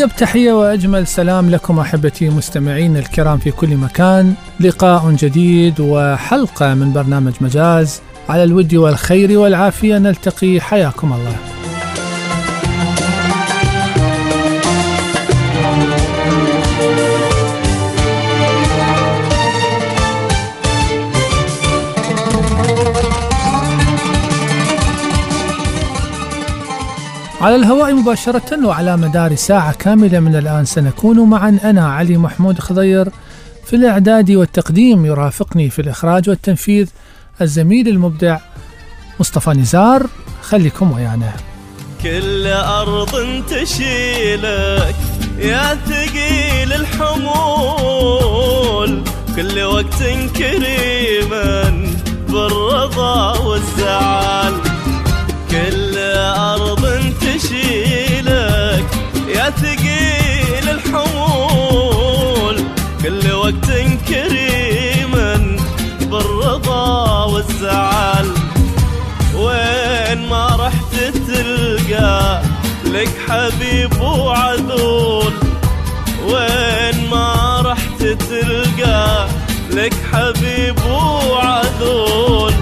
أطيب تحية وأجمل سلام لكم أحبتي مستمعين الكرام في كل مكان. لقاء جديد وحلقة من برنامج مجاز. على الود والخير والعافية نلتقي. حياكم الله. على الهواء مباشرة وعلى مدار ساعة كاملة من الآن سنكون معا. أنا علي محمود خضير في الإعداد والتقديم يرافقني في الإخراج والتنفيذ الزميل المبدع مصطفى نزار. خليكم ويانا. كل أرض تشيلك يا ثقيل الحمول كل وقت كريما بالرضا والزعل. والزعل وين ما رحت تلقى لك حبيب وعذول وين ما رحت تلقى لك حبيب وعذول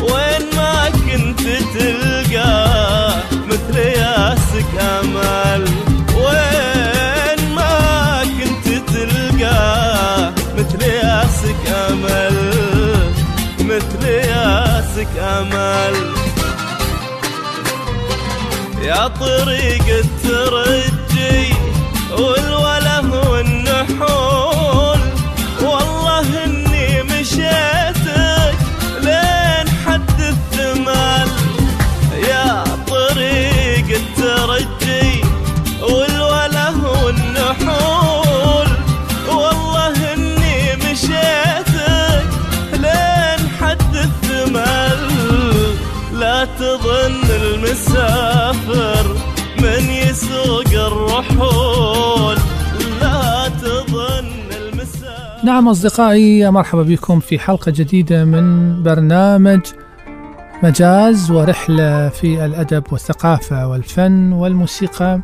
وين ما كنت تلقى مثل ياسك أمل. وين ما كنت تلقى مثل ياسك أمل. ياسك أمل. يا طريق الترجي والوله والنحول. والله إني مشيتك لين حد الثمل. يا طريق الترجي تظن المسافر من يسوق الرحول. لا تظن المسافر. نعم أصدقائي مرحبا بكم في حلقة جديدة من برنامج مجاز ورحلة في الأدب والثقافة والفن والموسيقى.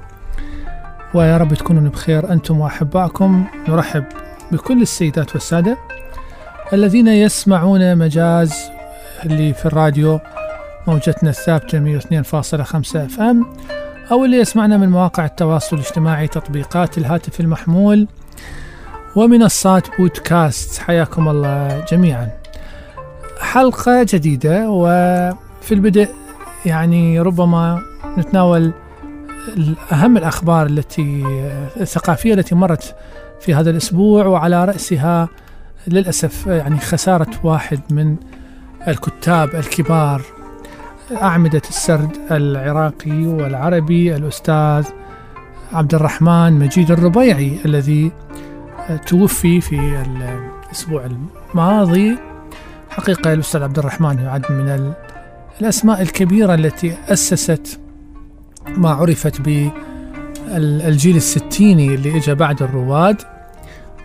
ويا رب تكونون بخير أنتم وأحبائكم نرحب بكل السيدات والسادة الذين يسمعون مجاز اللي في الراديو. موجتنا الثابتة 102.5 أف إم أو اللي يسمعنا من مواقع التواصل الاجتماعي تطبيقات الهاتف المحمول ومنصات بودكاست. حياكم الله جميعا. حلقة جديدة وفي البدء يعني ربما نتناول أهم الأخبار التي الثقافية التي مرت في هذا الأسبوع وعلى رأسها للأسف يعني خسارة واحد من الكتاب الكبار أعمدة السرد العراقي والعربي الأستاذ عبد الرحمن مجيد الربيعي الذي توفي في الأسبوع الماضي. حقيقة الأستاذ عبد الرحمن يعد من الأسماء الكبيرة التي أسست ما عرفت بالجيل الستيني اللي إجا بعد الرواد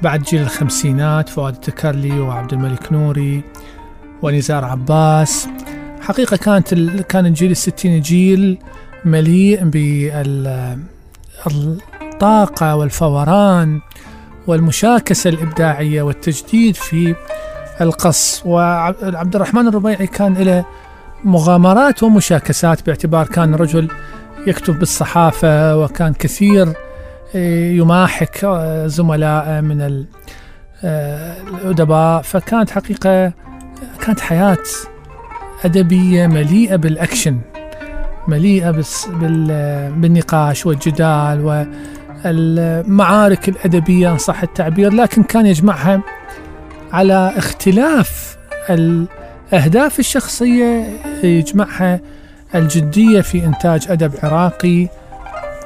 بعد جيل الخمسينات فؤاد التكرلي وعبد الملك نوري ونزار عباس. حقيقة كانت كان الجيل الستيني جيل مليء بالطاقة والفوران والمشاكسة الإبداعية والتجديد في القص. وعبد الرحمن الربيعي كان له مغامرات ومشاكسات باعتبار كان رجل يكتب بالصحافة وكان كثير يماحك زملاء من الأدباء. فكانت حقيقة كانت حياة أدبية مليئة بالأكشن مليئة بالنقاش والجدال والمعارك الأدبية إن صح التعبير لكن كان يجمعها على اختلاف الأهداف الشخصية يجمعها الجدية في إنتاج أدب عراقي.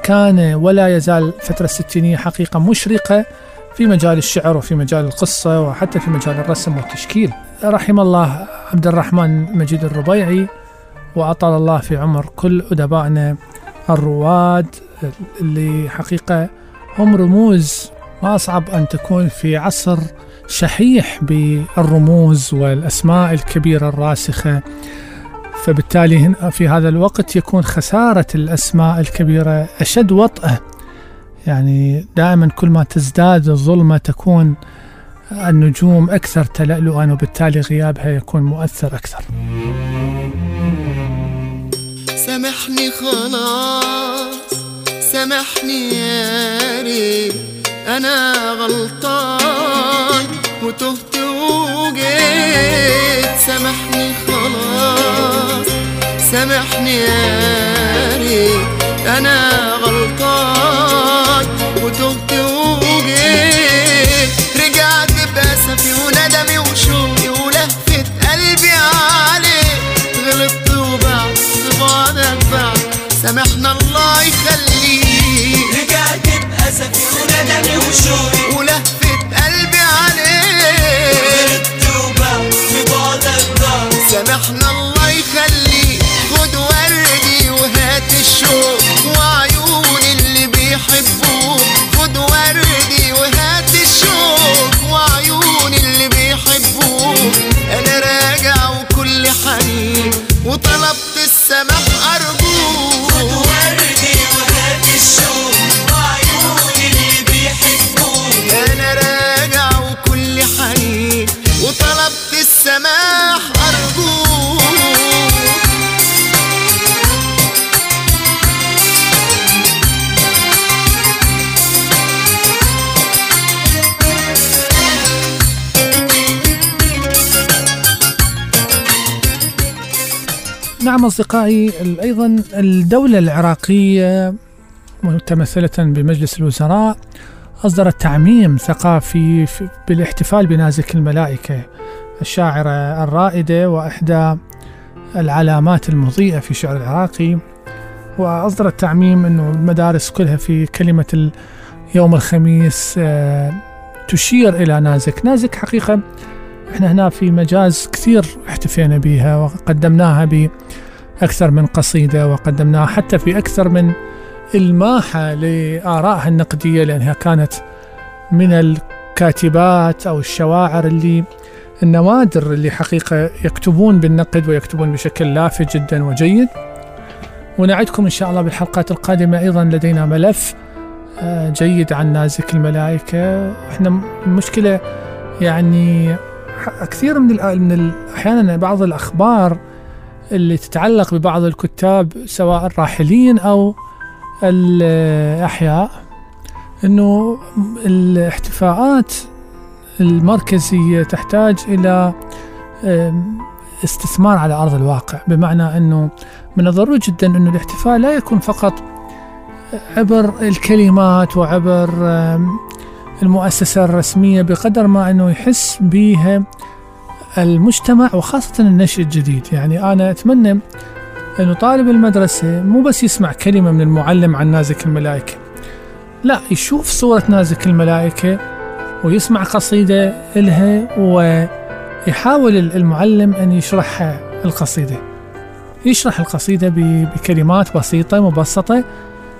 كان ولا يزال الفترة الستينية حقيقة مشرقة في مجال الشعر وفي مجال القصة وحتى في مجال الرسم والتشكيل. رحم الله عبد الرحمن مجيد الربيعي وأطال الله في عمر كل أدبائنا الرواد اللي حقيقة هم رموز ما أصعب أن تكون في عصر شحيح بالرموز والأسماء الكبيرة الراسخة. فبالتالي في هذا الوقت يكون خسارة الأسماء الكبيرة أشد وطأة يعني دائما كل ما تزداد الظلمة تكون النجوم أكثر تلألؤا وبالتالي غيابها يكون مؤثر أكثر. سامحني خلاص سامحني يا ريت أنا غلطان وتهت وجيت. سامحني خلاص سامحني يا ريت أنا غلطان وتهت وجيت. قلبي عليك غلطت وبعد بعدك بعد سامحنا الله يخليك رجعت بأسفي وندمي وشوقي. ولهفة نعم أصدقائي أيضا الدولة العراقية متمثلة بمجلس الوزراء أصدرت تعميم ثقافي في- بالاحتفال بنازك الملائكة. الشاعرة الرائدة وإحدى العلامات المضيئة في الشعر العراقي وأصدرت تعميم أنه المدارس كلها في كلمة يوم الخميس آه، تشير إلى نازك. نازك حقيقة إحنا هنا في مجاز كثير احتفينا بها وقدمناها بأكثر من قصيدة وقدمناها حتى في أكثر من إلماحة لآرائها النقدية لأنها كانت من الكاتبات أو الشواعر اللي النوادر اللي حقيقة يكتبون بالنقد ويكتبون بشكل لافت جدا وجيد. ونعدكم إن شاء الله بالحلقات القادمة أيضا لدينا ملف آه، جيد عن نازك الملائكة. إحنا المشكلة يعني كثير من من أحيانا بعض الأخبار اللي تتعلق ببعض الكتاب سواء الراحلين أو الأحياء إنه الاحتفاءات المركزية تحتاج أم، استثمار على أرض الواقع بمعنى إنه من الضروري جدا إنه الاحتفاء لا يكون فقط عبر الكلمات وعبر المؤسسة الرسمية بقدر ما أنه يحس بها المجتمع وخاصة النشء الجديد. يعني أنا أتمنى أنه طالب المدرسة مو بس يسمع كلمة من المعلم عن نازك الملائكة. لا يشوف صورة نازك الملائكة ويسمع قصيدة إلها ويحاول المعلم أن يشرح القصيدة. يشرح القصيدة بكلمات بسيطة مبسطة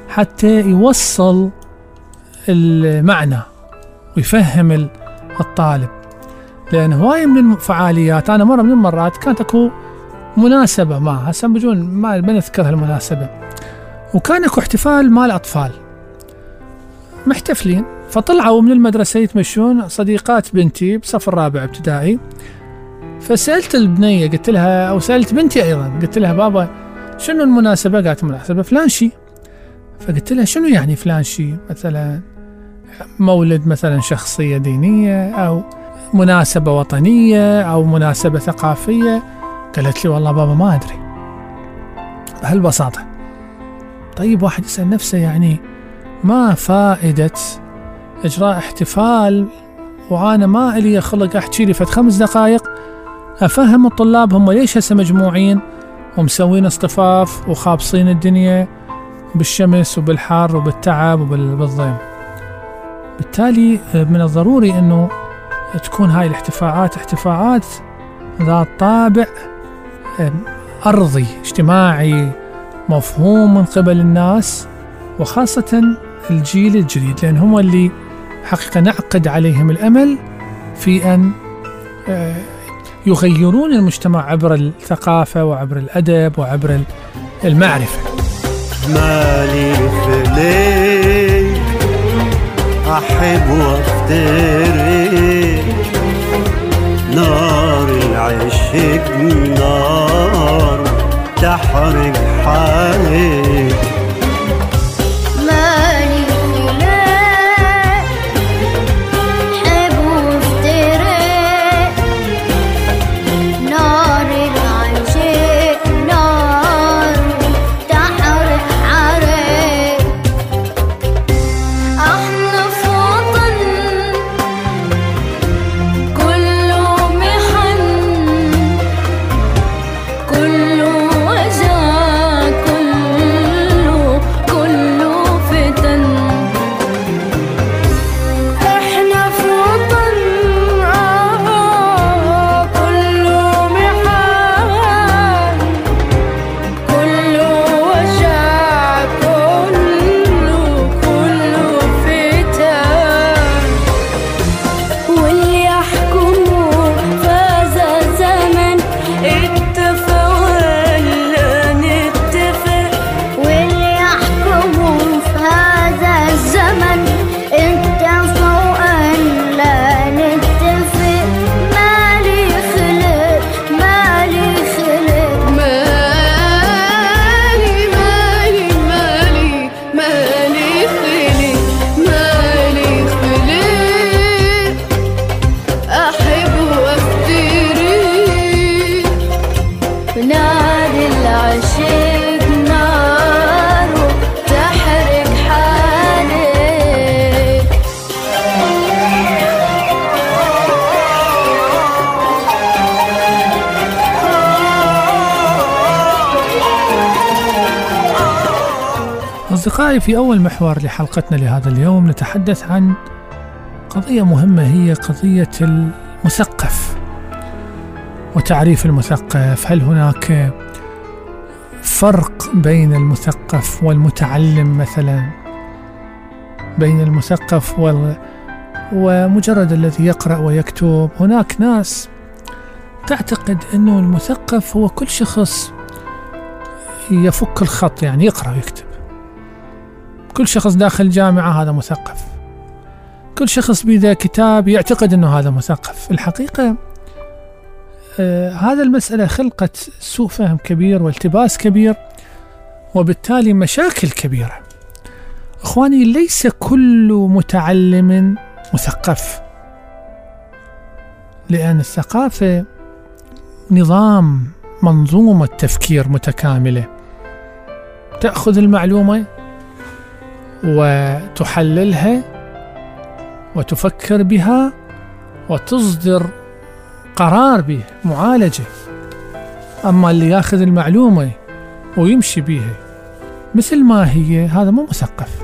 حتى يوصل المعنى ويفهم ال- الطالب. لأن هواية من الفعاليات أنا مرة من المرات كانت أكو مناسبة ما هسه بجون ما ما نذكر هالمناسبة وكان أكو احتفال مال أطفال محتفلين فطلعوا من المدرسة يتمشون صديقات بنتي بصف الرابع ابتدائي. فسألت البنية قلت لها أو سألت بنتي أيضا قلت لها بابا شنو المناسبة؟ قالت مناسبة فلان شي. فقلت لها شنو يعني فلان شي؟ مثلا مولد مثلا شخصية دينية أو مناسبة وطنية أو مناسبة ثقافية؟ قالت لي والله بابا ما أدري. بهالبساطة. طيب واحد يسأل نفسه يعني ما فائدة إجراء احتفال؟ وأنا ما إلي خلق أحكي لي فد خمس دقائق؟ أفهم الطلاب هم ليش هسه مجموعين ومسوين اصطفاف وخابصين الدنيا بالشمس وبالحر وبالتعب وبالضيم بالتالي من الضروري أنه تكون هاي الاحتفاءات احتفاءات ذات طابع أرضي اجتماعي مفهوم من قبل الناس وخاصة الجيل الجديد لأن هم اللي حقيقة نعقد عليهم الأمل في أن يغيرون المجتمع عبر الثقافة وعبر الأدب وعبر ال- المعرفة. مالي خلي أحب وأفتري. نار العشق نار تحرق حالي أصدقائي في أول محور لحلقتنا لهذا اليوم نتحدث عن قضية مهمة هي قضية المثقف وتعريف المثقف. هل هناك فرق بين المثقف والمتعلم مثلا؟ بين المثقف وال ومجرد الذي يقرأ ويكتب. هناك ناس تعتقد أنه المثقف هو كل شخص يفك الخط يعني يقرأ ويكتب. كل شخص داخل جامعة هذا مثقف. كل شخص بيده كتاب يعتقد أنه هذا مثقف. الحقيقة آه هذا المسألة خلقت سوء فهم كبير والتباس كبير وبالتالي مشاكل كبيرة. إخواني ليس كل متعلم مثقف. لأن الثقافة نظام منظومة تفكير متكاملة. تأخذ المعلومة وتحللها وتفكر بها وتصدر قرار به معالجة. أما اللي ياخذ المعلومة ويمشي بيها مثل ما هي هذا مو مثقف.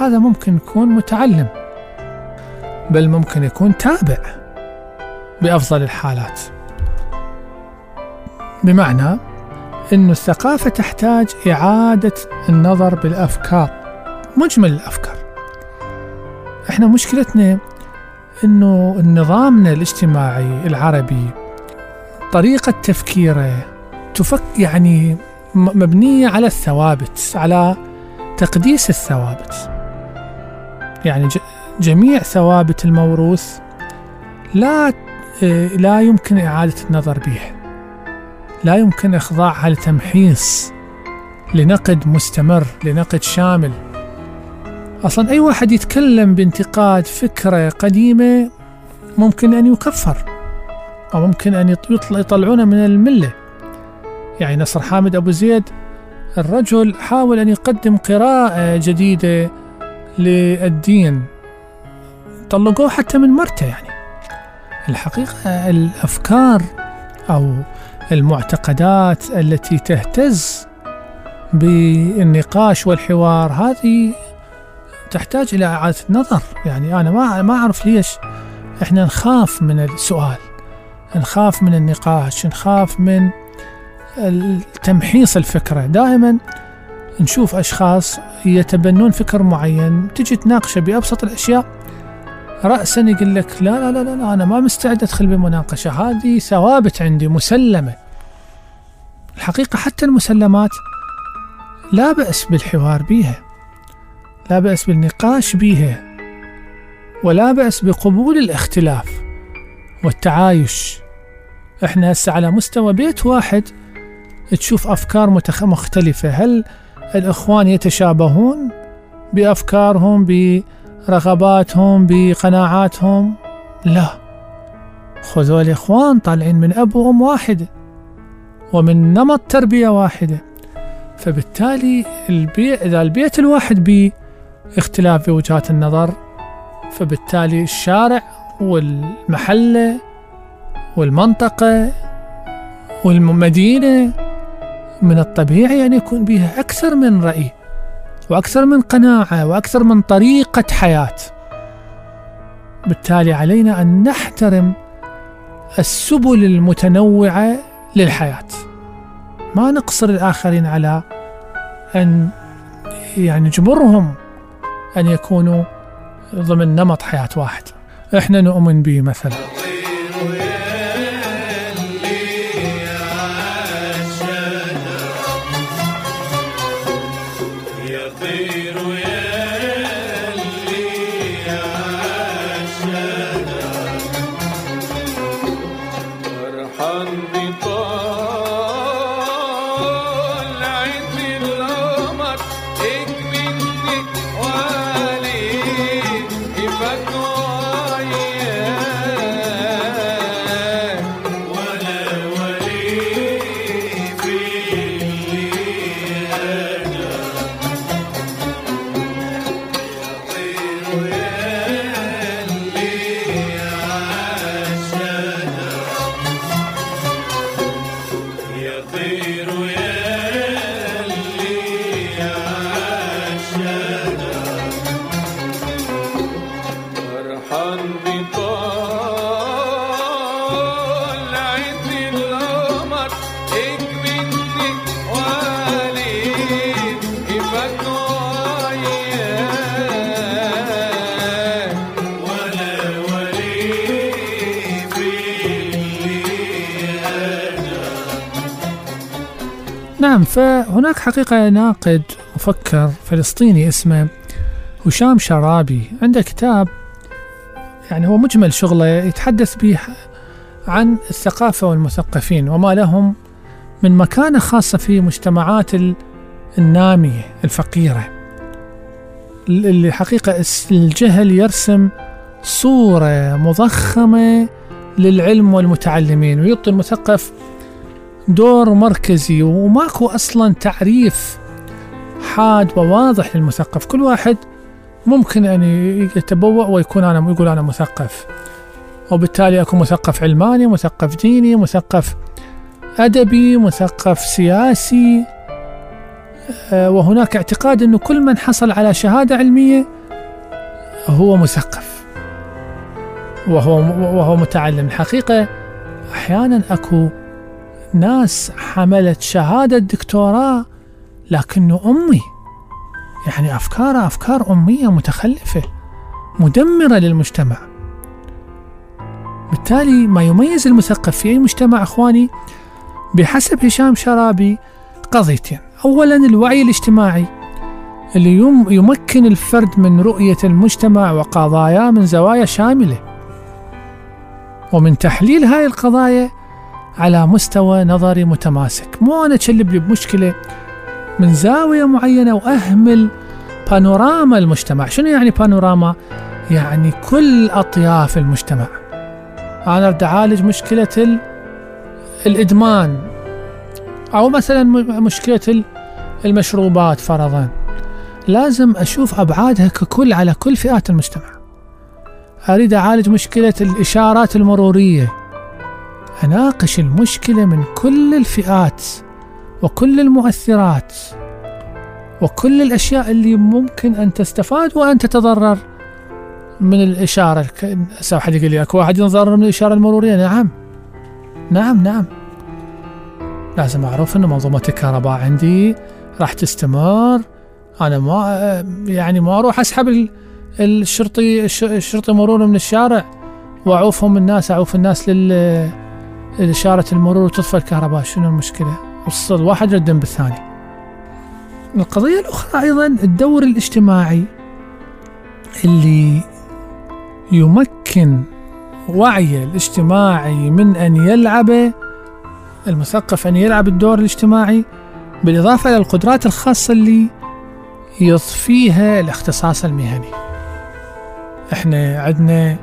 هذا ممكن يكون متعلم بل ممكن يكون تابع بأفضل الحالات. بمعنى أن الثقافة تحتاج إعادة النظر بالأفكار مجمل الأفكار. إحنا مشكلتنا أنه نظامنا الاجتماعي العربي طريقة تفكيره تفك يعني مبنية على الثوابت على تقديس الثوابت. يعني جميع ثوابت الموروث لا آه، لا يمكن إعادة النظر بها. لا يمكن إخضاعها لتمحيص لنقد مستمر لنقد شامل. أصلا أي واحد يتكلم بانتقاد فكرة قديمة ممكن أن يكفر أو ممكن أن يطل- يطلعونه من الملة. يعني نصر حامد أبو زيد الرجل حاول أن يقدم قراءة جديدة للدين. طلقوه حتى من مرته يعني. الحقيقة الأفكار أو المعتقدات التي تهتز بالنقاش والحوار هذه تحتاج إلى إعادة نظر. يعني أنا ما ما أعرف ليش إحنا نخاف من السؤال نخاف من النقاش نخاف من تمحيص الفكرة. دائما نشوف أشخاص يتبنون فكر معين تجي تناقشه بأبسط الأشياء رأسا يقول لك لا لا لا لا, أنا ما مستعد أدخل بمناقشة هذه ثوابت عندي مسلمة الحقيقة حتى المسلمات لا بأس بالحوار بيها لا بأس بالنقاش بيها ولا بأس بقبول الاختلاف والتعايش إحنا هسه على مستوى بيت واحد تشوف أفكار. مختلفة هل الإخوان يتشابهون بأفكارهم برغباتهم بقناعاتهم. لا خذوا الإخوان طالعين من أب وأم واحدة ومن نمط تربية واحدة. فبالتالي البيت إذا البيت الواحد به اختلاف بوجهات النظر فبالتالي الشارع والمحلة والمنطقة والمدينة من الطبيعي أن يكون بها أكثر من رأي. وأكثر من قناعة وأكثر من طريقة حياة. بالتالي علينا أن نحترم السبل المتنوعة للحياة. ما نقصر الآخرين على أن يعني نجبرهم أن يكونوا ضمن نمط حياة واحد. إحنا نؤمن به مثلا. فرحان نعم فهناك حقيقة ناقد مفكر فلسطيني اسمه هشام شرابي. عنده كتاب يعني هو مجمل شغله يتحدث به عن الثقافة والمثقفين وما لهم من مكانة خاصة في مجتمعات ال- النامية الفقيرة. اللي حقيقة الجهل يرسم صورة مضخمة للعلم والمتعلمين ويعطي المثقف دور مركزي وماكو أصلا تعريف حاد وواضح للمثقف. كل واحد ممكن أن يتبوأ ويكون أنا يقول أنا مثقف. وبالتالي أكون مثقف علماني مثقف ديني مثقف أدبي مثقف سياسي. آه، وهناك اعتقاد أنه كل من حصل على شهادة علمية هو مثقف. وهو وهو متعلم. الحقيقة أحيانا أكو ناس حملت شهادة دكتوراه لكنه أمي. يعني أفكاره أفكار أمية متخلفة مدمرة للمجتمع. بالتالي ما يميز المثقف في أي مجتمع أخواني بحسب هشام شرابي قضيتين. أولا الوعي الاجتماعي اللي يم يمكن الفرد من رؤية المجتمع وقضاياه من زوايا شاملة. ومن تحليل هاي القضايا على مستوى نظري متماسك. مو أنا أتشلب لي بمشكلة من زاوية معينة وأهمل بانوراما المجتمع. شنو يعني بانوراما؟ يعني كل أطياف المجتمع. أنا أريد أعالج مشكلة ال- الإدمان. أو مثلا مشكلة ال- المشروبات فرضا. لازم أشوف أبعادها ككل على كل فئات المجتمع. أريد أعالج مشكلة الإشارات المرورية. أناقش المشكلة من كل الفئات وكل المؤثرات وكل الأشياء اللي ممكن أن تستفاد وأن تتضرر من الإشارة هسه واحد يقول لي أكو واحد ينضرر من الإشارة المرورية؟ نعم. نعم نعم. لازم أعرف أن منظومة الكهرباء عندي راح تستمر. أنا ما يعني ما أروح أسحب ال- الشرطي الش- الشرطي مرور من الشارع وأعوفهم الناس أعوف الناس لل إشارة المرور وتطفى الكهرباء شنو المشكلة؟ وصل واحد ردم بالثاني القضية الأخرى أيضا الدور الاجتماعي اللي يمكن وعي الاجتماعي من أن يلعب المثقف أن يلعب الدور الاجتماعي بالإضافة إلى القدرات الخاصة اللي يضفيها الاختصاص المهني إحنا عندنا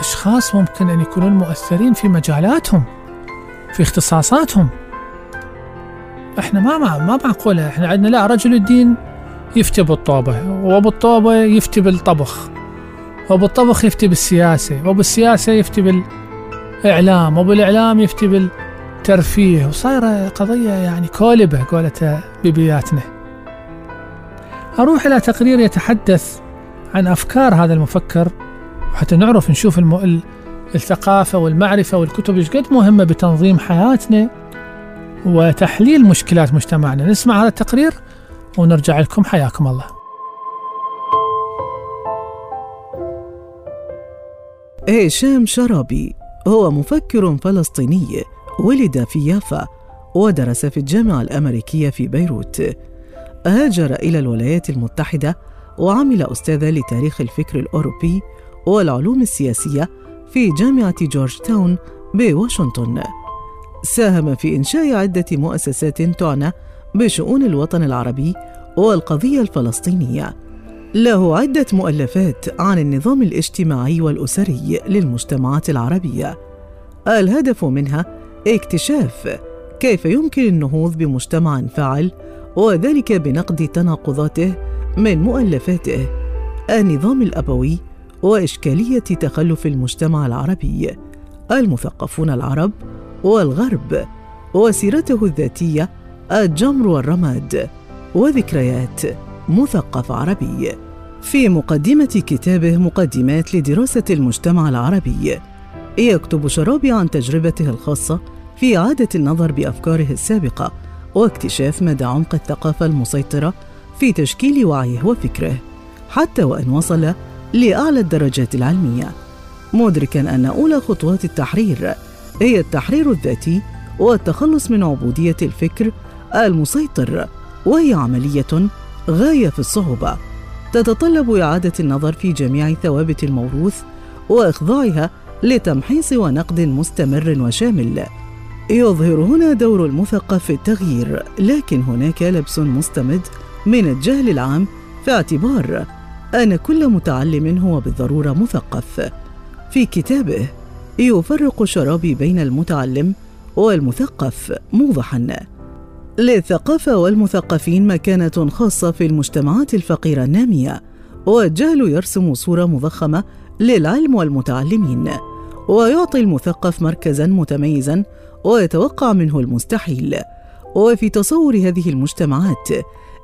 أشخاص ممكن أن يكونون مؤثرين في مجالاتهم في اختصاصاتهم. إحنا ما ما ما معقولة. إحنا عندنا لا رجل الدين يفتي بالطوبة وبالطوبة يفتي بالطبخ وبالطبخ يفتي بالسياسة وبالسياسة يفتي بالإعلام وبالإعلام يفتي بالترفيه. وصايرة قضية يعني كولبة قولتها ببياتنا أروح إلى تقرير يتحدث عن أفكار هذا المفكر وحتى نعرف نشوف الم... ال- الثقافة والمعرفة والكتب إيش قد مهمة بتنظيم حياتنا وتحليل مشكلات مجتمعنا. نسمع هذا التقرير ونرجع لكم. حياكم الله. هشام شرابي هو مفكر فلسطيني ولد في يافا ودرس في الجامعة الأمريكية في بيروت. هاجر إلى الولايات المتحدة وعمل أستاذا لتاريخ الفكر الأوروبي والعلوم السياسية في جامعة جورج تاون بواشنطن. ساهم في إنشاء عدة مؤسسات تعنى بشؤون الوطن العربي والقضية الفلسطينية. له عدة مؤلفات عن النظام الاجتماعي والأسري للمجتمعات العربية. الهدف منها اكتشاف كيف يمكن النهوض بمجتمع فاعل وذلك بنقد تناقضاته من مؤلفاته. النظام الأبوي وإشكالية تخلف المجتمع العربي. المثقفون العرب والغرب وسيرته الذاتية الجمر والرماد وذكريات مثقف عربي. في مقدمة كتابه مقدمات لدراسة المجتمع العربي يكتب شرابي عن تجربته الخاصة في إعادة النظر بأفكاره السابقة واكتشاف مدى عمق الثقافة المسيطرة في تشكيل وعيه وفكره حتى وإن وصل لأعلى الدرجات العلمية مدركا أن أولى خطوات التحرير هي التحرير الذاتي والتخلص من عبودية الفكر المسيطر وهي عملية غاية في الصعوبة تتطلب إعادة النظر في جميع ثوابت الموروث وإخضاعها لتمحيص ونقد مستمر وشامل. يظهر هنا دور المثقف في التغيير لكن هناك لبس مستمد من الجهل العام في اعتبار أن كل متعلم هو بالضرورة مثقف. في كتابه يفرق شرابي بين المتعلم والمثقف موضحا. للثقافة والمثقفين مكانة خاصة في المجتمعات الفقيرة النامية والجهل يرسم صورة مضخمة للعلم والمتعلمين ويعطي المثقف مركزا متميزا ويتوقع منه المستحيل. وفي تصور هذه المجتمعات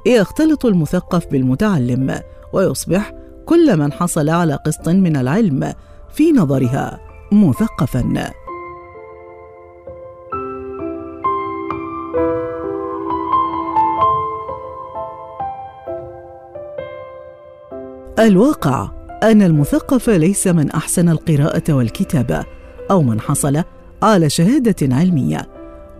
يختلط المثقف بالمتعلم ويصبح كل من حصل على قسط من العلم في نظرها مثقفا. الواقع أن المثقف ليس من أحسن القراءة والكتابة أو من حصل على شهادة علمية.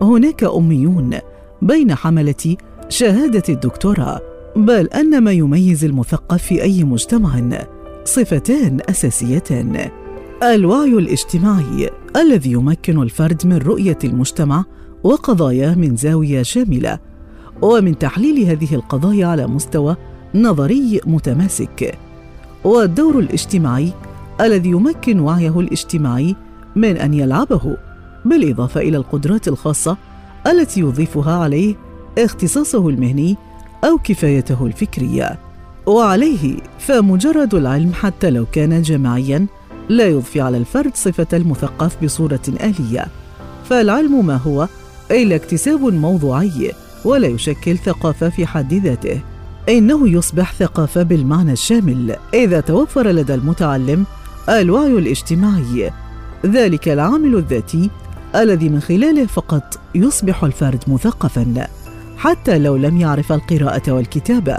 هناك أميون بين حملة شهادة الدكتوراه بل أن ما يميز المثقف في أي مجتمع صفتان أساسيتان. الوعي الاجتماعي الذي يمكن الفرد من رؤية المجتمع وقضاياه من زاوية شاملة ومن تحليل هذه القضايا على مستوى نظري متماسك. والدور الاجتماعي الذي يمكن وعيه الاجتماعي من أن يلعبه بالإضافة إلى القدرات الخاصة التي يضيفها عليه اختصاصه المهني أو كفايته الفكرية. وعليه فمجرد العلم حتى لو كان جماعيا لا يضفي على الفرد صفة المثقف بصورة آلية. فالعلم ما هو إلا اكتساب موضوعي ولا يشكل ثقافة في حد ذاته. إنه يصبح ثقافة بالمعنى الشامل إذا توفر لدى المتعلم الوعي الاجتماعي. ذلك العامل الذاتي الذي من خلاله فقط يصبح الفرد مثقفا. حتى لو لم يعرف القراءة والكتابة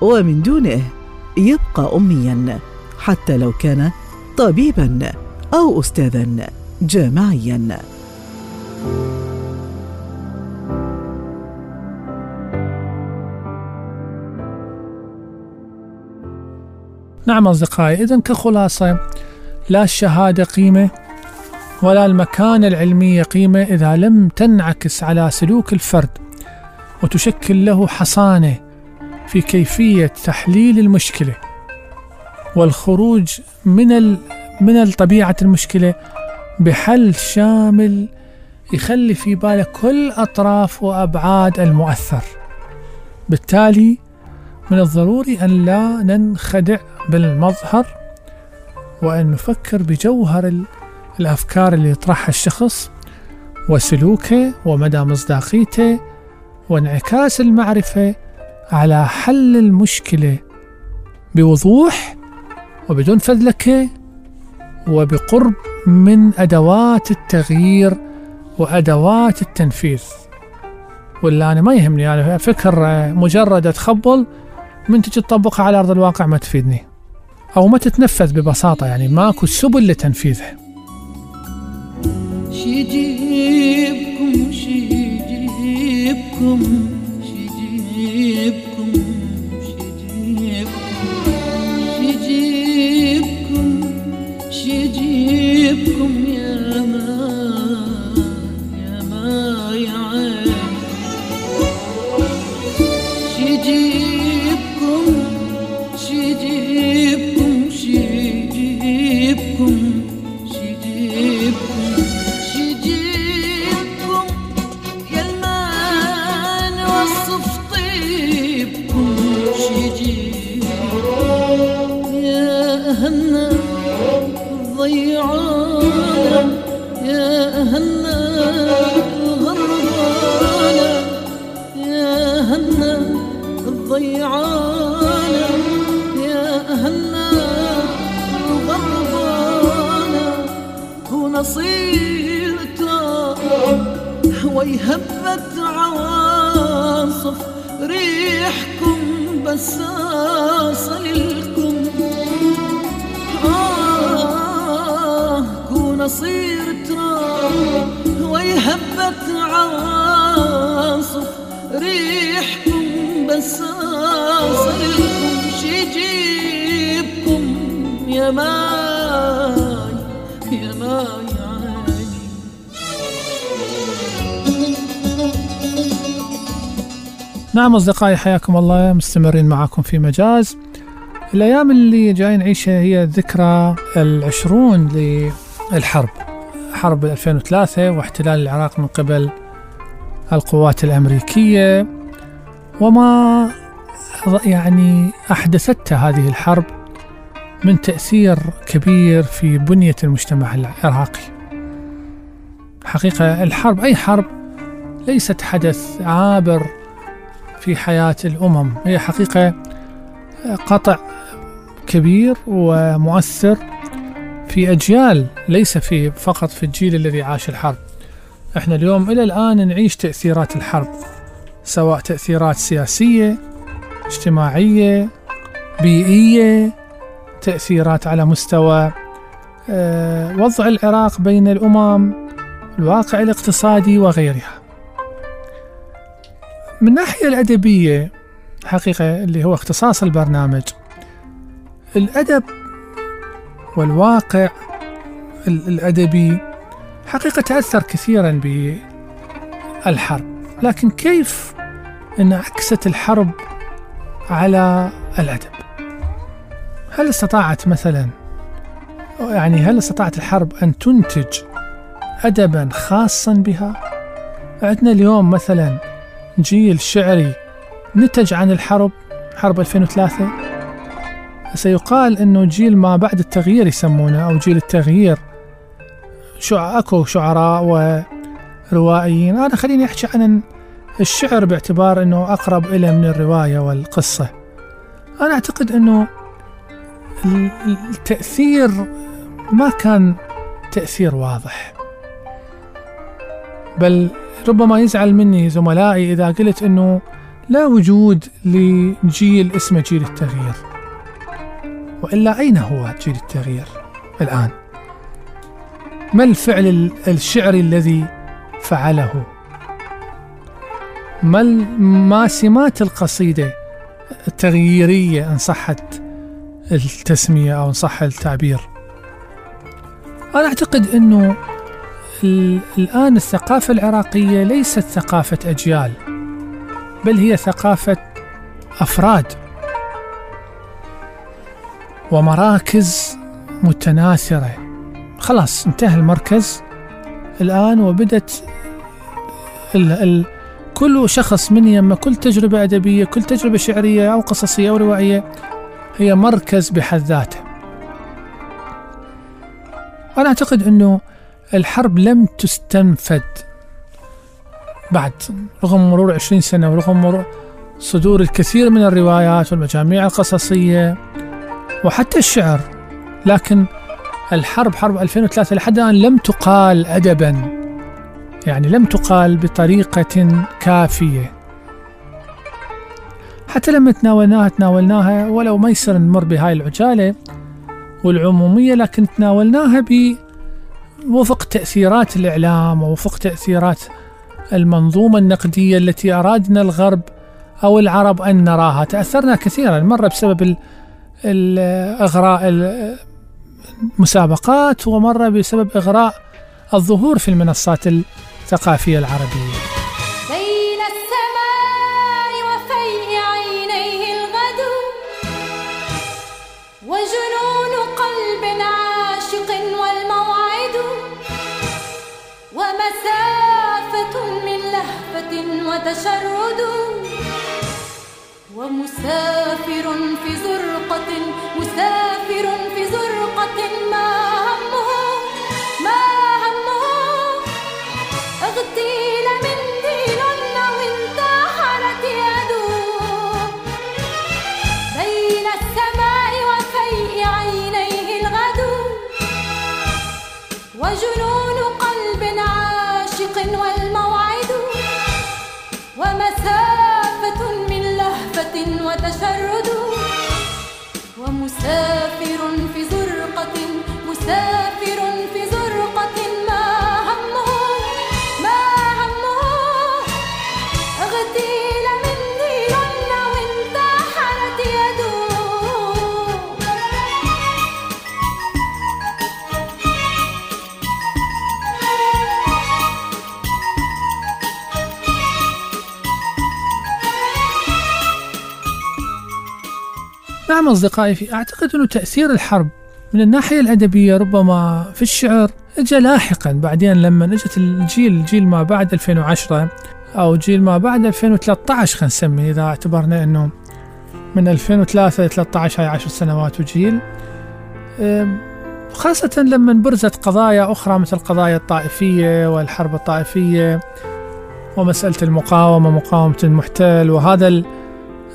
ومن دونه يبقى أميا حتى لو كان طبيبا أو أستاذا جامعيا. نعم أصدقائي إذا كخلاصة لا الشهادة قيمة ولا المكانة العلمية قيمة إذا لم تنعكس على سلوك الفرد. وتشكل له حصانة في كيفية تحليل المشكلة. والخروج من من طبيعة المشكلة بحل شامل يخلي في باله كل أطراف وأبعاد المؤثر. بالتالي من الضروري أن لا ننخدع بالمظهر وأن نفكر بجوهر ال- الأفكار اللي يطرحها الشخص وسلوكه ومدى مصداقيته وانعكاس المعرفة على حل المشكلة بوضوح وبدون فذلكة وبقرب من أدوات التغيير وأدوات التنفيذ. ولا أنا ما يهمني يعني فكر مجرد أتخبل من تجي تطبقها على أرض الواقع ما تفيدني. أو ما تتنفذ ببساطة يعني ماكو سبل لتنفيذها kum şicip kum şicip kum ya نعم أصدقائي حياكم الله. مستمرين معاكم في مجاز. الأيام اللي جاي نعيشها هي الذكرى العشرون للحرب. حرب 2003 واحتلال العراق من قبل القوات الأمريكية. وما يعني أحدثته هذه الحرب من تأثير كبير في بنية المجتمع العراقي. حقيقة الحرب أي حرب ليست حدث عابر في حياة الأمم. هي حقيقة قطع كبير ومؤثر في أجيال ليس في فقط في الجيل الذي عاش الحرب. إحنا اليوم إلى الآن نعيش تأثيرات الحرب سواء تأثيرات سياسية اجتماعية بيئية تأثيرات على مستوى آه، وضع العراق بين الأمم الواقع الاقتصادي وغيرها. من الناحية الأدبية حقيقة اللي هو اختصاص البرنامج الأدب والواقع ال- الأدبي حقيقة تأثر كثيرا بالحرب. لكن كيف انعكست الحرب على الأدب؟ هل استطاعت مثلا يعني هل استطاعت الحرب أن تنتج أدبا خاصا بها؟ عندنا اليوم مثلا جيل شعري. نتج عن الحرب حرب 2003 سيقال إنه جيل ما بعد التغيير يسمونه أو جيل التغيير. شو أكو شعراء وروائيين. أنا خليني أحكي عن الشعر باعتبار إنه أقرب اليه من الرواية والقصة. أنا أعتقد إنه ال- التأثير ما كان تأثير واضح. بل ربما يزعل مني زملائي إذا قلت إنه لا وجود لجيل اسمه جيل التغيير. وإلا أين هو جيل التغيير الآن؟ ما الفعل ال- الشعري الذي فعله؟ ما ما سمات القصيدة التغييرية إن صحت التسمية أو إن صح التعبير؟ أنا أعتقد إنه ال- الآن الثقافة العراقية ليست ثقافة أجيال بل هي ثقافة أفراد ومراكز متناثرة. خلاص انتهى المركز. الآن وبدت ال ال كل شخص من يمه كل تجربة أدبية كل تجربة شعرية أو قصصية أو روائية هي مركز بحد ذاته. أنا أعتقد أنه الحرب لم تستنفد بعد رغم مرور عشرين سنة ورغم مرور صدور الكثير من الروايات والمجاميع القصصية وحتى الشعر لكن الحرب حرب 2003 لحد الآن لم تقال أدبا. يعني لم تقال بطريقة كافية. حتى لما تناولناها تناولناها ولو ما يصير نمر بهاي العجالة والعمومية لكن تناولناها بوفق تأثيرات الإعلام ووفق تأثيرات المنظومة النقدية التي أرادنا الغرب أو العرب أن نراها. تأثرنا كثيرا مرة بسبب ال- المسابقات ومرة بسبب إغراء الظهور في المنصات الثقافية العربية. وتشرد. ومسافر في زرقة مسافر في زرقة ما نعم أصدقائي في أعتقد أنه تأثير الحرب من الناحية الأدبية ربما في الشعر اجى لاحقا. بعدين لما إجت الجيل الجيل ما بعد 2010 أو جيل ما بعد 2013 خلينا نسميه إذا اعتبرنا أنه من 2003 ل 13 هاي 10 سنوات وجيل. خاصة لما برزت قضايا أخرى مثل قضايا الطائفية والحرب الطائفية ومسألة المقاومة مقاومة المحتل وهذا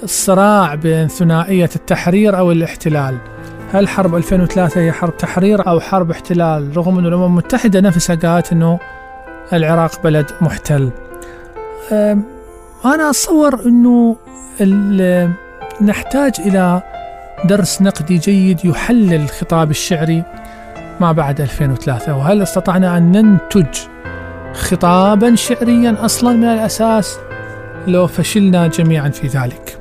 الصراع بين ثنائية التحرير أو الاحتلال. هل حرب 2003 هي حرب تحرير أو حرب احتلال؟ رغم أن الأمم المتحدة نفسها قالت أنه العراق بلد محتل. أنا أتصور أنه نحتاج إلى درس نقدي جيد يحلل الخطاب الشعري ما بعد 2003 وهل استطعنا أن ننتج خطابا شعريا أصلا من الأساس؟ لو فشلنا جميعا في ذلك.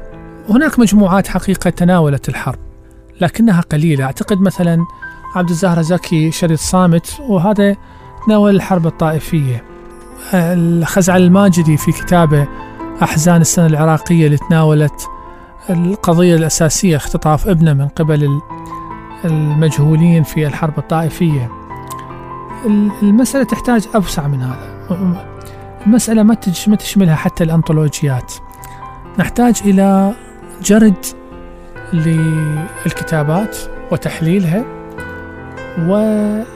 هناك مجموعات حقيقة تناولت الحرب لكنها قليلة. أعتقد مثلا عبد الزهر زكي شريط صامت وهذا تناول الحرب الطائفية. الخزعل الماجدي في كتابه أحزان السنة العراقية اللي تناولت القضية الأساسية اختطاف ابنه من قبل ال- المجهولين في الحرب الطائفية. ال- المسألة تحتاج أوسع من هذا. المسألة ما تشملها حتى الأنطولوجيات. نحتاج إلى جرد للكتابات وتحليلها وحتى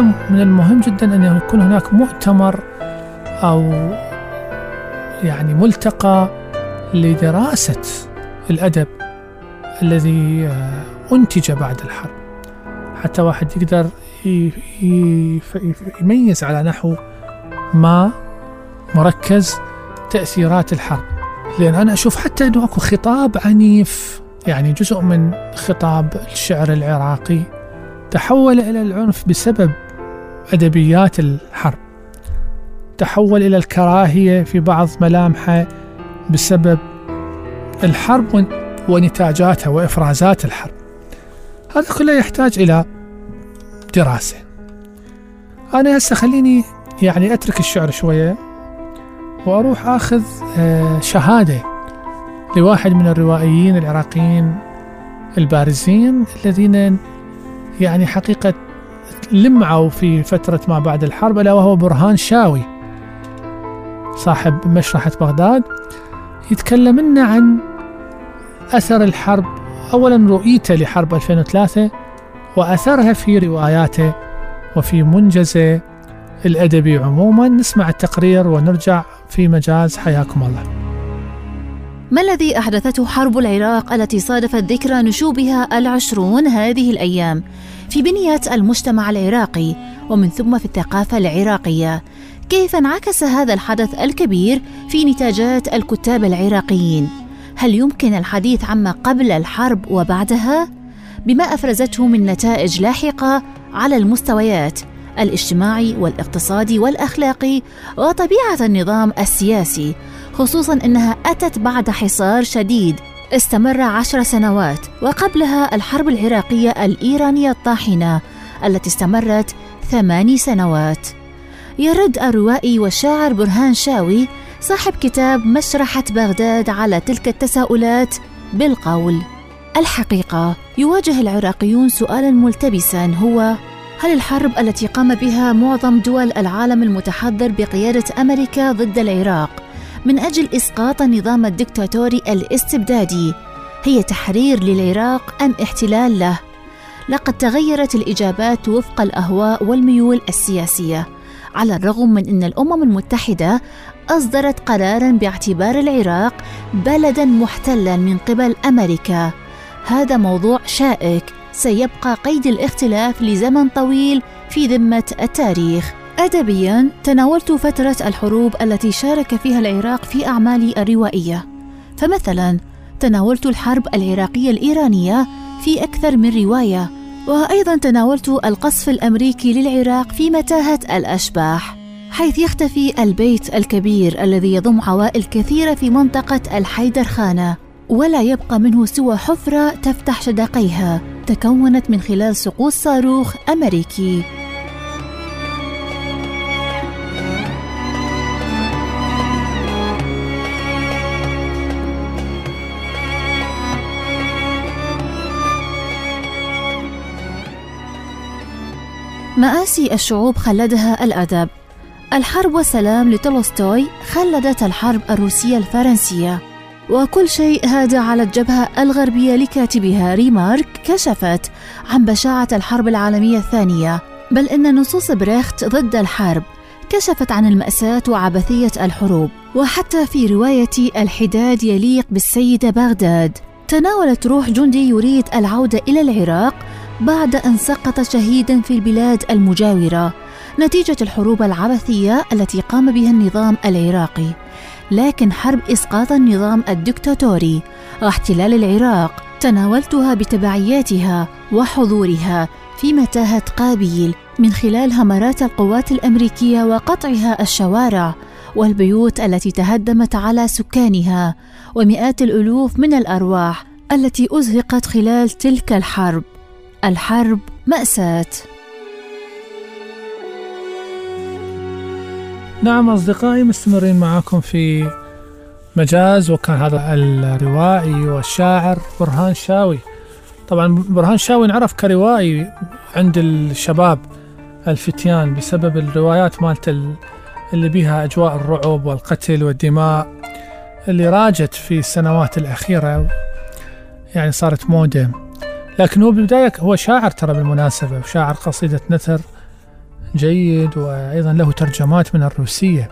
من المهم جدا أن يكون هناك مؤتمر أو يعني ملتقى لدراسة الأدب الذي آه، أنتج بعد الحرب. حتى واحد يقدر يميز على نحو ما مركز تأثيرات الحرب. لأن أنا أشوف حتى أنه أكو خطاب عنيف يعني جزء من خطاب الشعر العراقي تحول إلى العنف بسبب أدبيات الحرب. تحول إلى الكراهية في بعض ملامحه بسبب الحرب ون- ونتاجاتها وإفرازات الحرب. هذا كله يحتاج إلى دراسة. أنا هسه خليني يعني أترك الشعر شوية. وأروح أخذ آه، شهادة لواحد من الروائيين العراقيين البارزين الذين يعني حقيقة لمعوا في فترة ما بعد الحرب ألا وهو برهان شاوي صاحب مشرحة بغداد يتكلم لنا عن أثر الحرب أولا رؤيته لحرب 2003 وأثرها في رواياته وفي منجزه الأدبي عموما. نسمع التقرير ونرجع في مجاز. حياكم الله. ما الذي أحدثته حرب العراق التي صادفت ذكرى نشوبها العشرون هذه الأيام؟ في بنية المجتمع العراقي ومن ثم في الثقافة العراقية. كيف انعكس هذا الحدث الكبير في نتاجات الكتاب العراقيين؟ هل يمكن الحديث عما قبل الحرب وبعدها؟ بما أفرزته من نتائج لاحقة على المستويات الاجتماعي والاقتصادي والأخلاقي وطبيعة النظام السياسي خصوصا إنها أتت بعد حصار شديد استمر عشر سنوات وقبلها الحرب العراقية الإيرانية الطاحنة التي استمرت ثماني سنوات. يرد الروائي والشاعر برهان شاوي صاحب كتاب مشرحة بغداد على تلك التساؤلات بالقول: الحقيقة يواجه العراقيون سؤالا ملتبسا هو هل الحرب التي قام بها معظم دول العالم المتحضر بقيادة أمريكا ضد العراق من أجل إسقاط النظام الدكتاتوري الاستبدادي هي تحرير للعراق أم احتلال له؟ لقد تغيرت الإجابات وفق الأهواء والميول السياسية على الرغم من أن الأمم المتحدة أصدرت قرارا باعتبار العراق بلدا محتلا من قبل أمريكا هذا موضوع شائك سيبقى قيد الاختلاف لزمن طويل في ذمة التاريخ. أدبيا تناولت فترة الحروب التي شارك فيها العراق في أعمالي الروائية فمثلا تناولت الحرب العراقية الإيرانية في أكثر من رواية وأيضا تناولت القصف الأمريكي للعراق في متاهة الأشباح حيث يختفي البيت الكبير الذي يضم عوائل كثيرة في منطقة الحيدرخانة. ولا يبقى منه سوى حفرة تفتح شدقيها تكونت من خلال سقوط صاروخ أمريكي. مآسي الشعوب خلدها الأدب. الحرب والسلام لتولستوي خلدت الحرب الروسية الفرنسية. وكل شيء هذا على الجبهة الغربية لكاتبها ريمارك كشفت عن بشاعة الحرب العالمية الثانية. بل إن نصوص بريخت ضد الحرب كشفت عن المأساة وعبثية الحروب. وحتى في رواية الحداد يليق بالسيدة بغداد تناولت روح جندي يريد العودة إلى العراق بعد أن سقط شهيدا في البلاد المجاورة نتيجة الحروب العبثية التي قام بها النظام العراقي. لكن حرب إسقاط النظام الدكتاتوري. واحتلال العراق تناولتها بتبعياتها وحضورها في متاهة قابيل من خلال همرات القوات الأمريكية وقطعها الشوارع والبيوت التي تهدمت على سكانها ومئات الألوف من الأرواح التي أزهقت خلال تلك الحرب. الحرب مأساة. نعم أصدقائي مستمرين معاكم في مجاز وكان هذا الروائي والشاعر برهان شاوي. طبعا برهان شاوي انعرف كروائي عند الشباب الفتيان بسبب الروايات مالت ال- اللي بيها أجواء الرعب والقتل والدماء اللي راجت في السنوات الأخيرة يعني صارت موضة لكن هو بالبداية هو شاعر ترى بالمناسبة وشاعر قصيدة نثر جيد وأيضا له ترجمات من الروسية.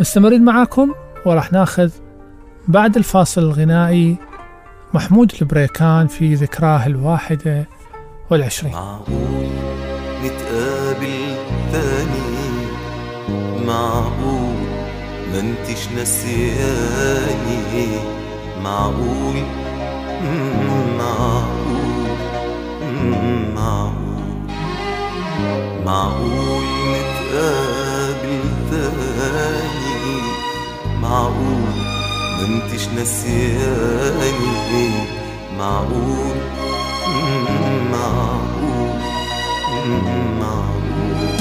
مستمرين معاكم وراح ناخذ بعد الفاصل الغنائي محمود البريكان في ذكراه الواحدة والعشرين. معقول نتقابل تاني؟ معقول ما انتش نسياني؟ معقول؟ معقول؟ معقول؟ معقول نتقابل تاني؟ معقول ما انتش نسياني معقول؟ معقول معقول.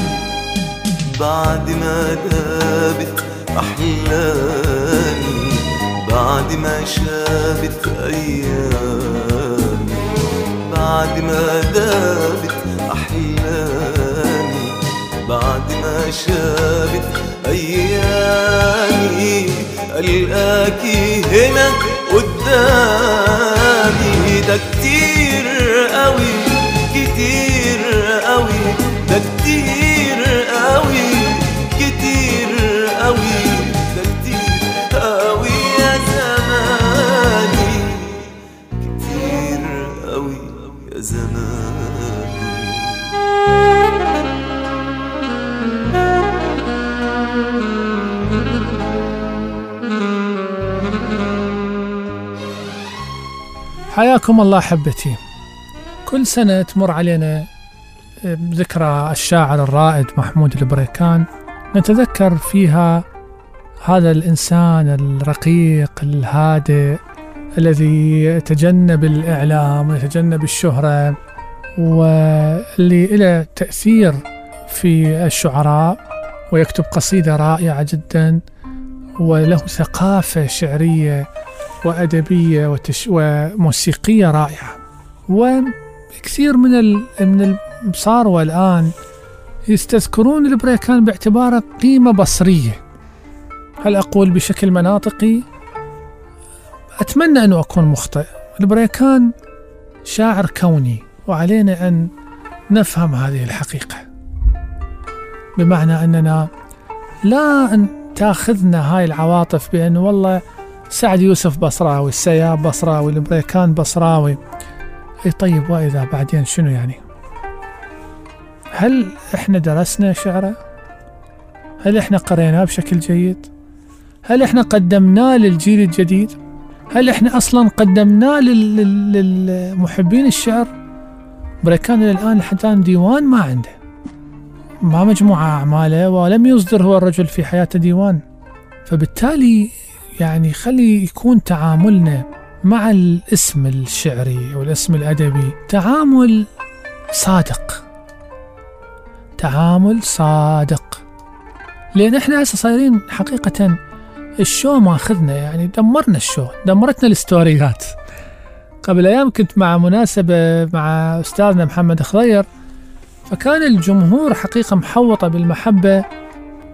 بعد ما دابت أحلامي بعد ما شابت أيامي بعد ما دابت شابت أيامي ألقاكي هنا قدامي. ده كتير قوي كتير حياكم الله أحبتي كل سنة تمر علينا ذكرى الشاعر الرائد محمود البريكان. نتذكر فيها هذا الإنسان الرقيق الهادئ الذي يتجنب الإعلام ويتجنب الشهرة واللي له تأثير في الشعراء ويكتب قصيدة رائعة جدا وله ثقافة شعرية وأدبية وتش... وموسيقية رائعة. وكثير من ال... من البصارة الآن يستذكرون البريكان باعتباره قيمة بصرية. هل أقول بشكل مناطقي؟ أتمنى أن أكون مخطئ. البريكان شاعر كوني وعلينا أن نفهم هذه الحقيقة. بمعنى أننا لا أن تأخذنا هاي العواطف بأنه والله سعد يوسف بصراوي السياب بصراوي البريكان بصراوي. إي طيب وإذا بعدين شنو يعني؟ هل إحنا درسنا شعره؟ هل إحنا قريناه بشكل جيد؟ هل إحنا قدمناه للجيل الجديد؟ هل إحنا أصلا قدمناه لل- لل- للمحبين الشعر؟ بريكان الآن الآن ديوان ما عنده. ما مجموعة أعماله ولم يصدر هو الرجل في حياته ديوان. فبالتالي يعني خلي يكون تعاملنا مع الاسم الشعري أو الاسم الأدبي تعامل صادق. تعامل صادق. لأن إحنا هسه صايرين حقيقة ال show ماخذنا يعني دمرنا ال show دمرتنا الستوريات. قبل أيام كنت مع مناسبة مع أستاذنا محمد خضير فكان الجمهور حقيقة محوطة بالمحبة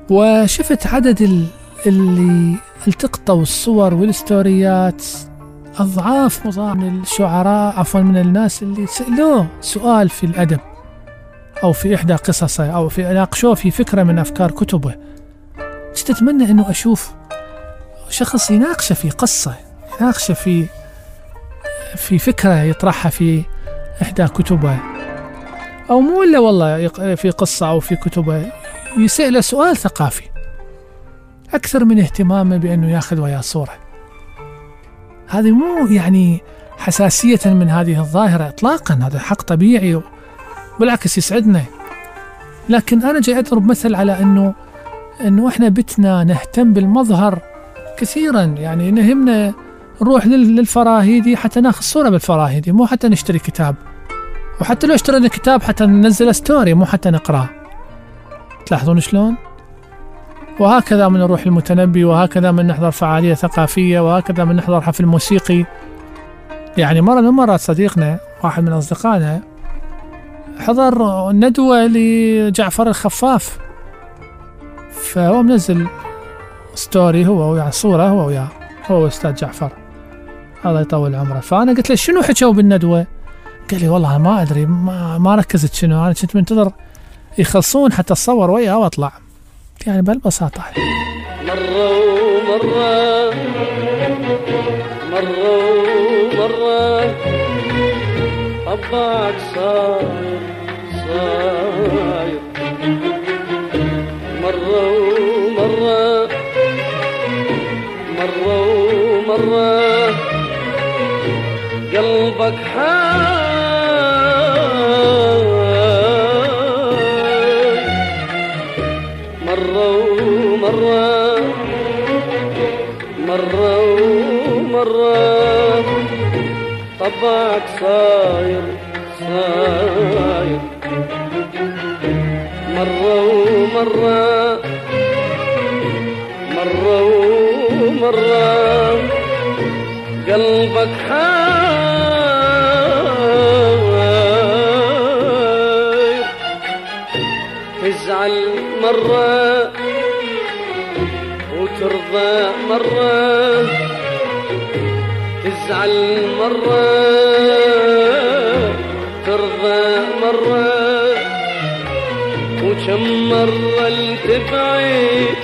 وشفت عدد اللي التقطوا الصور والستوريات. أضعاف مضاعف من الشعراء عفوا من الناس اللي سألوه سؤال في الأدب أو في إحدى قصصه أو في ناقشوه في فكرة من أفكار كتبه. كنت أتمنى أنه أشوف شخص يناقشه في قصة يناقشه في في فكرة يطرحها في إحدى كتبه. أو مو إلا والله في قصة أو في كتبه. يسأله سؤال ثقافي. أكثر من اهتمامه بأنه يأخذ وياه صورة هذه مو يعني حساسية من هذه الظاهرة إطلاقا هذا حق طبيعي بالعكس يسعدنا. لكن أنا جاي أضرب مثل على أنه أنه إحنا بتنا نهتم بالمظهر كثيرا. يعني نهمنا نروح لل- للفراهيدي حتى ناخذ صورة بالفراهيدي مو حتى نشتري كتاب. وحتى لو اشترينا كتاب حتى ننزل ستوري مو حتى نقرأه. تلاحظون شلون؟ وهكذا من نروح المتنبي وهكذا من نحضر فعالية ثقافية وهكذا من نحضر حفل موسيقي. يعني مرة من المرات صديقنا واحد من أصدقائنا حضر ندوة لجعفر الخفاف. فهو منزل ستوري هو ويا صورة هو وياه هو أستاذ جعفر. الله يطول عمره. فأنا قلت له شنو حكوا بالندوة؟ قال لي والله ما أدري ما, ما ركزت شنو أنا كنت منتظر يخلصون حتى اتصور وياه وأطلع. يعني بهالبساطة مرة ومرة مرة ومرة طبعك صاير. صاير مرة ومرة مرة ومرة قلبك حاي ومرة طبعك صاير صاير مرة ومرة مرة ومرة قلبك حاير تزعل مرة وترضى مرة. تزعل مرة ترضى مرة. وكم مرة تبعد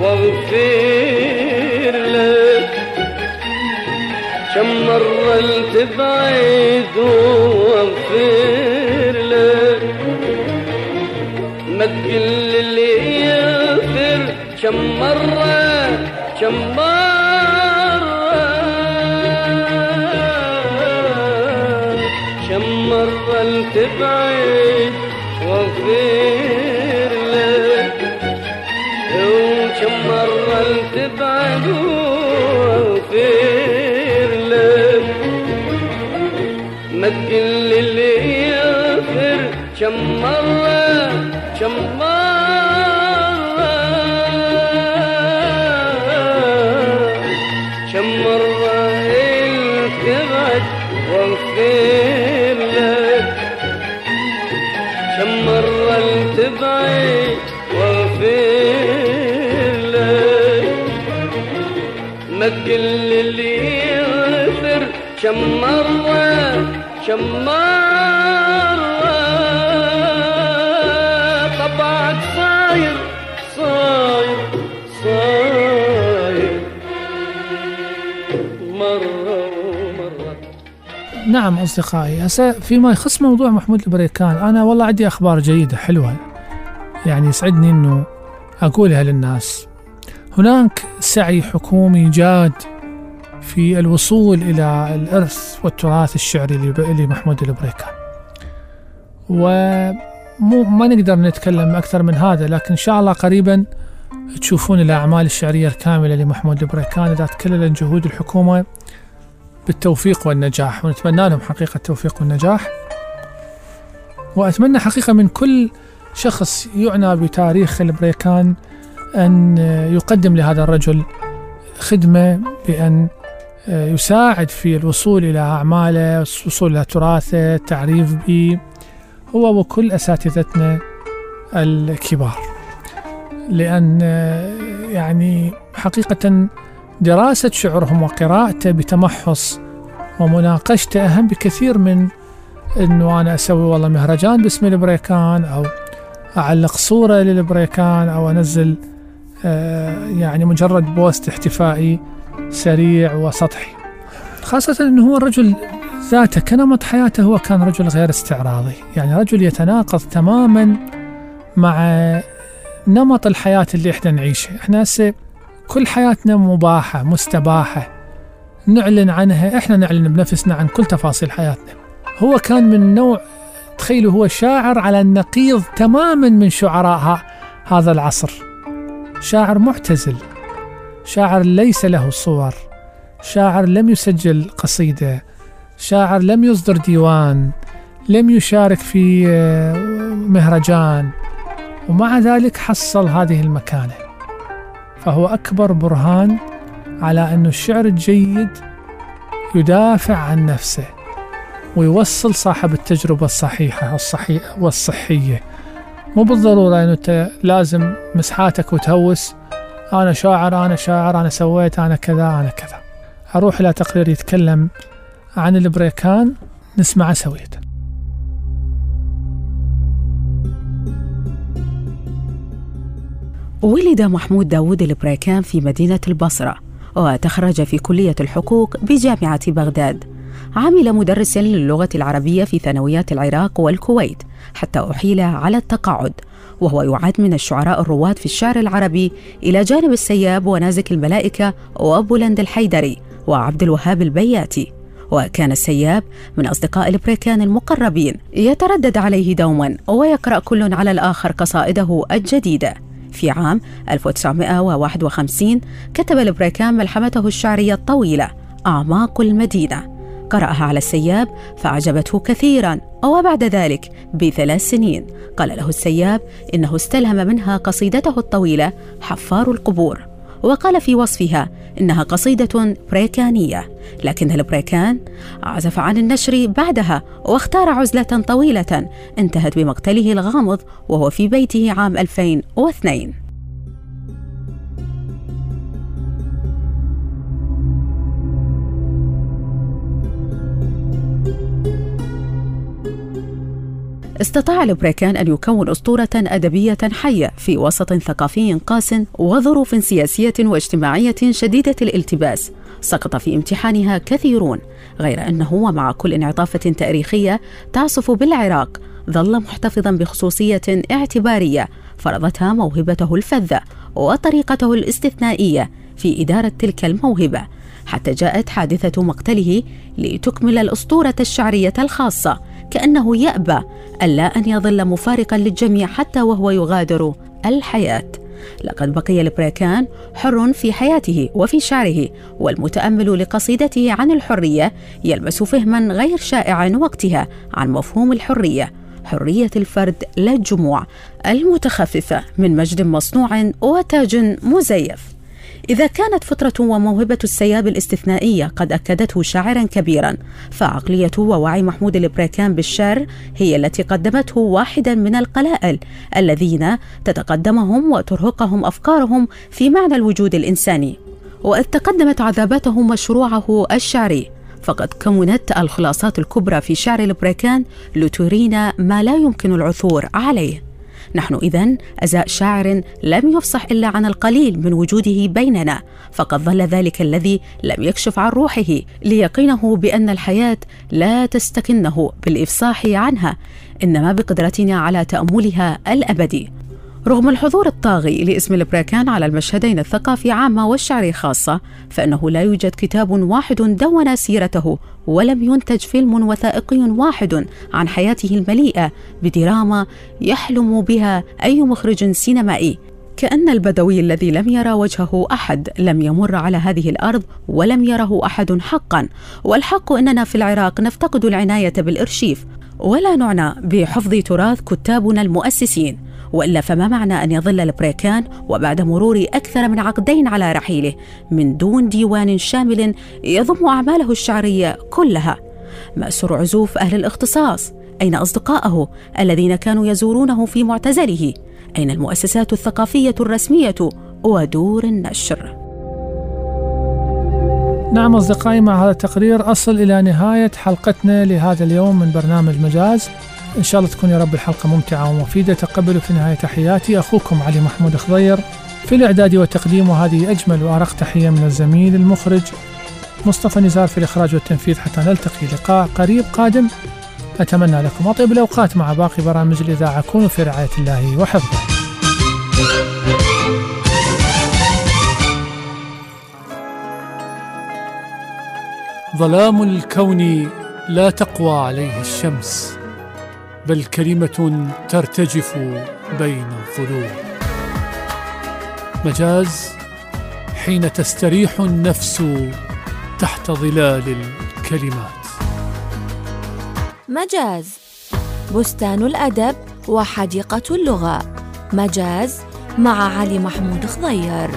واغفر لك. كم مرة تبعد واغفر لك. ما تقل اللي يغفر كم مرة كم مرة تبعد واغفر لك وكم مرة تبعد واغفر لك ما تقل اللي يغفر كم مرة كم مرة طبعك صاير صاير صاير. مرة ومرة. نعم أصدقائي هسه فيما يخص موضوع محمود البريكان أنا والله عندي أخبار جيدة حلوة. يعني يسعدني أنه أقولها للناس. هناك سعي حكومي جاد في الوصول إلى الإرث والتراث الشعري لمحمود البريكان ومو ما نقدر نتكلم أكثر من هذا لكن إن شاء الله قريبا تشوفون الأعمال الشعرية الكاملة لمحمود البريكان إذا تكللت جهود الحكومة بالتوفيق والنجاح ونتمنى لهم حقيقة التوفيق والنجاح. وأتمنى حقيقة من كل شخص يعنى بتاريخ البريكان أن يقدم لهذا الرجل خدمة بأن يساعد في الوصول إلى أعماله الوصول إلى تراثه التعريف به. هو وكل أساتذتنا الكبار. لأن يعني حقيقة دراسة شعرهم وقراءته بتمحص ومناقشته أهم بكثير من أنه أنا أسوي والله مهرجان باسم البريكان أو أعلق صورة للبريكان أو أنزل آه، يعني مجرد بوست احتفائي. سريع وسطحي. خاصة أنه هو الرجل ذاته كنمط حياته هو كان رجل غير استعراضي. يعني رجل يتناقض تماما مع نمط الحياة اللي إحنا نعيشه. إحنا هسه كل حياتنا مباحة مستباحة. نعلن عنها إحنا نعلن بنفسنا عن كل تفاصيل حياتنا. هو كان من نوع تخيلوا هو شاعر على النقيض تماما من شعراء هذا العصر. شاعر معتزل. شاعر ليس له صور شاعر لم يسجل قصيدة شاعر لم يصدر ديوان لم يشارك في آه، مهرجان ومع ذلك حصل هذه المكانة. فهو أكبر برهان على أن الشعر الجيد يدافع عن نفسه ويوصل صاحب التجربة الصحيحة الصحيحة والصحية. مو بالضرورة أنه لازم مسحاتك وتهوس أنا شاعر أنا شاعر أنا سويت أنا كذا أنا كذا. أروح إلى تقرير يتكلم عن البريكان نسمعه سوية ولد محمود داوود البريكان في مدينة البصرة وتخرج في كلية الحقوق بجامعة بغداد. عمل مدرسا للغة العربية في ثانويات العراق والكويت حتى أحيل على التقاعد. وهو يعد من الشعراء الرواد في الشعر العربي إلى جانب السياب ونازك الملائكة وبولند الحيدري وعبد الوهاب البياتي. وكان السياب من أصدقاء البريكان المقربين. يتردد عليه دوما ويقرأ كل على الآخر قصائده الجديدة. في عام 1951 كتب البريكان ملحمته الشعرية الطويلة أعماق المدينة. قرأها على السياب فأعجبته كثيرا وبعد ذلك بثلاث سنين. قال له السياب إنه استلهم منها قصيدته الطويلة حفار القبور وقال في وصفها إنها قصيدة بريكانية. لكن البريكان عزف عن النشر بعدها واختار عزلة طويلة انتهت بمقتله الغامض وهو في بيته عام 2002 استطاع البريكان أن يكون أسطورة أدبية حية في وسط ثقافي قاس وظروف سياسية واجتماعية شديدة الالتباس. سقط في امتحانها كثيرون غير أنه ومع كل انعطافة تاريخية تعصف بالعراق ظل محتفظا بخصوصية اعتبارية فرضتها موهبته الفذة وطريقته الاستثنائية في إدارة تلك الموهبة حتى جاءت حادثة مقتله لتكمل الأسطورة الشعرية الخاصة كأنه يأبى ألا أن يظل مفارقا للجميع حتى وهو يغادر الحياة. لقد بقي البريكان حر في حياته وفي شعره والمتأمل لقصيدته عن الحرية يلمس فهما غير شائع وقتها عن مفهوم الحرية حرية الفرد لا الجموع المتخففة من مجد مصنوع وتاج مزيف. إذا كانت فطرة وموهبة السياب الاستثنائية قد أكدته شاعرا كبيرا فعقلية ووعي محمود البريكان بالشعر هي التي قدمته واحدا من القلائل الذين تتقدمهم وترهقهم أفكارهم في معنى الوجود الإنساني. وإذ تقدمت عذاباته مشروعه الشعري فقد كونت الخلاصات الكبرى في شعر البريكان لترينا ما لا يمكن العثور عليه. نحن إذا أزاء شاعر لم يفصح إلا عن القليل من وجوده بيننا فقد ظل ذلك الذي لم يكشف عن روحه ليقينه بأن الحياة لا تستكنه بالإفصاح عنها إنما بقدرتنا على تأملها الأبدي. رغم الحضور الطاغي لاسم البريكان على المشهدين الثقافي عامة والشعري خاصة فإنه لا يوجد كتاب واحد دون سيرته ولم ينتج فيلم وثائقي واحد عن حياته المليئة بدراما يحلم بها أي مخرج سينمائي. كأن البدوي الذي لم يرى وجهه أحد لم يمر على هذه الأرض ولم يره أحد حقا. والحق أننا في العراق نفتقد العناية بالإرشيف. ولا نعنى بحفظ تراث كتابنا المؤسسين. وإلا فما معنى أن يظل البريكان وبعد مرور أكثر من عقدين على رحيله من دون ديوان شامل يضم أعماله الشعرية كلها. ماسر عزوف أهل الاختصاص. أين اصدقائه الذين كانوا يزورونه في معتزله؟ أين المؤسسات الثقافية الرسمية ودور النشر؟ نعم أصدقائي مع هذا التقرير أصل إلى نهاية حلقتنا لهذا اليوم من برنامج مجاز. إن شاء الله تكون يا رب الحلقة ممتعة ومفيدة. تقبلوا في نهاية تحياتي. أخوكم علي محمود خضير في الإعداد والتقديم وهذه أجمل وأرق تحية من الزميل المخرج مصطفى نزار في الإخراج والتنفيذ. حتى نلتقي لقاء قريب قادم. أتمنى لكم أطيب الأوقات مع باقي برامج الإذاعة. كونوا في رعاية الله وحفظه. ظلام الكون لا تقوى عليه الشمس. بل كلمة ترتجف بين الظلوم مجاز حين تستريح النفس تحت ظلال الكلمات. مجاز بستان الأدب وحديقة اللغة. مجاز مع علي محمود خضير.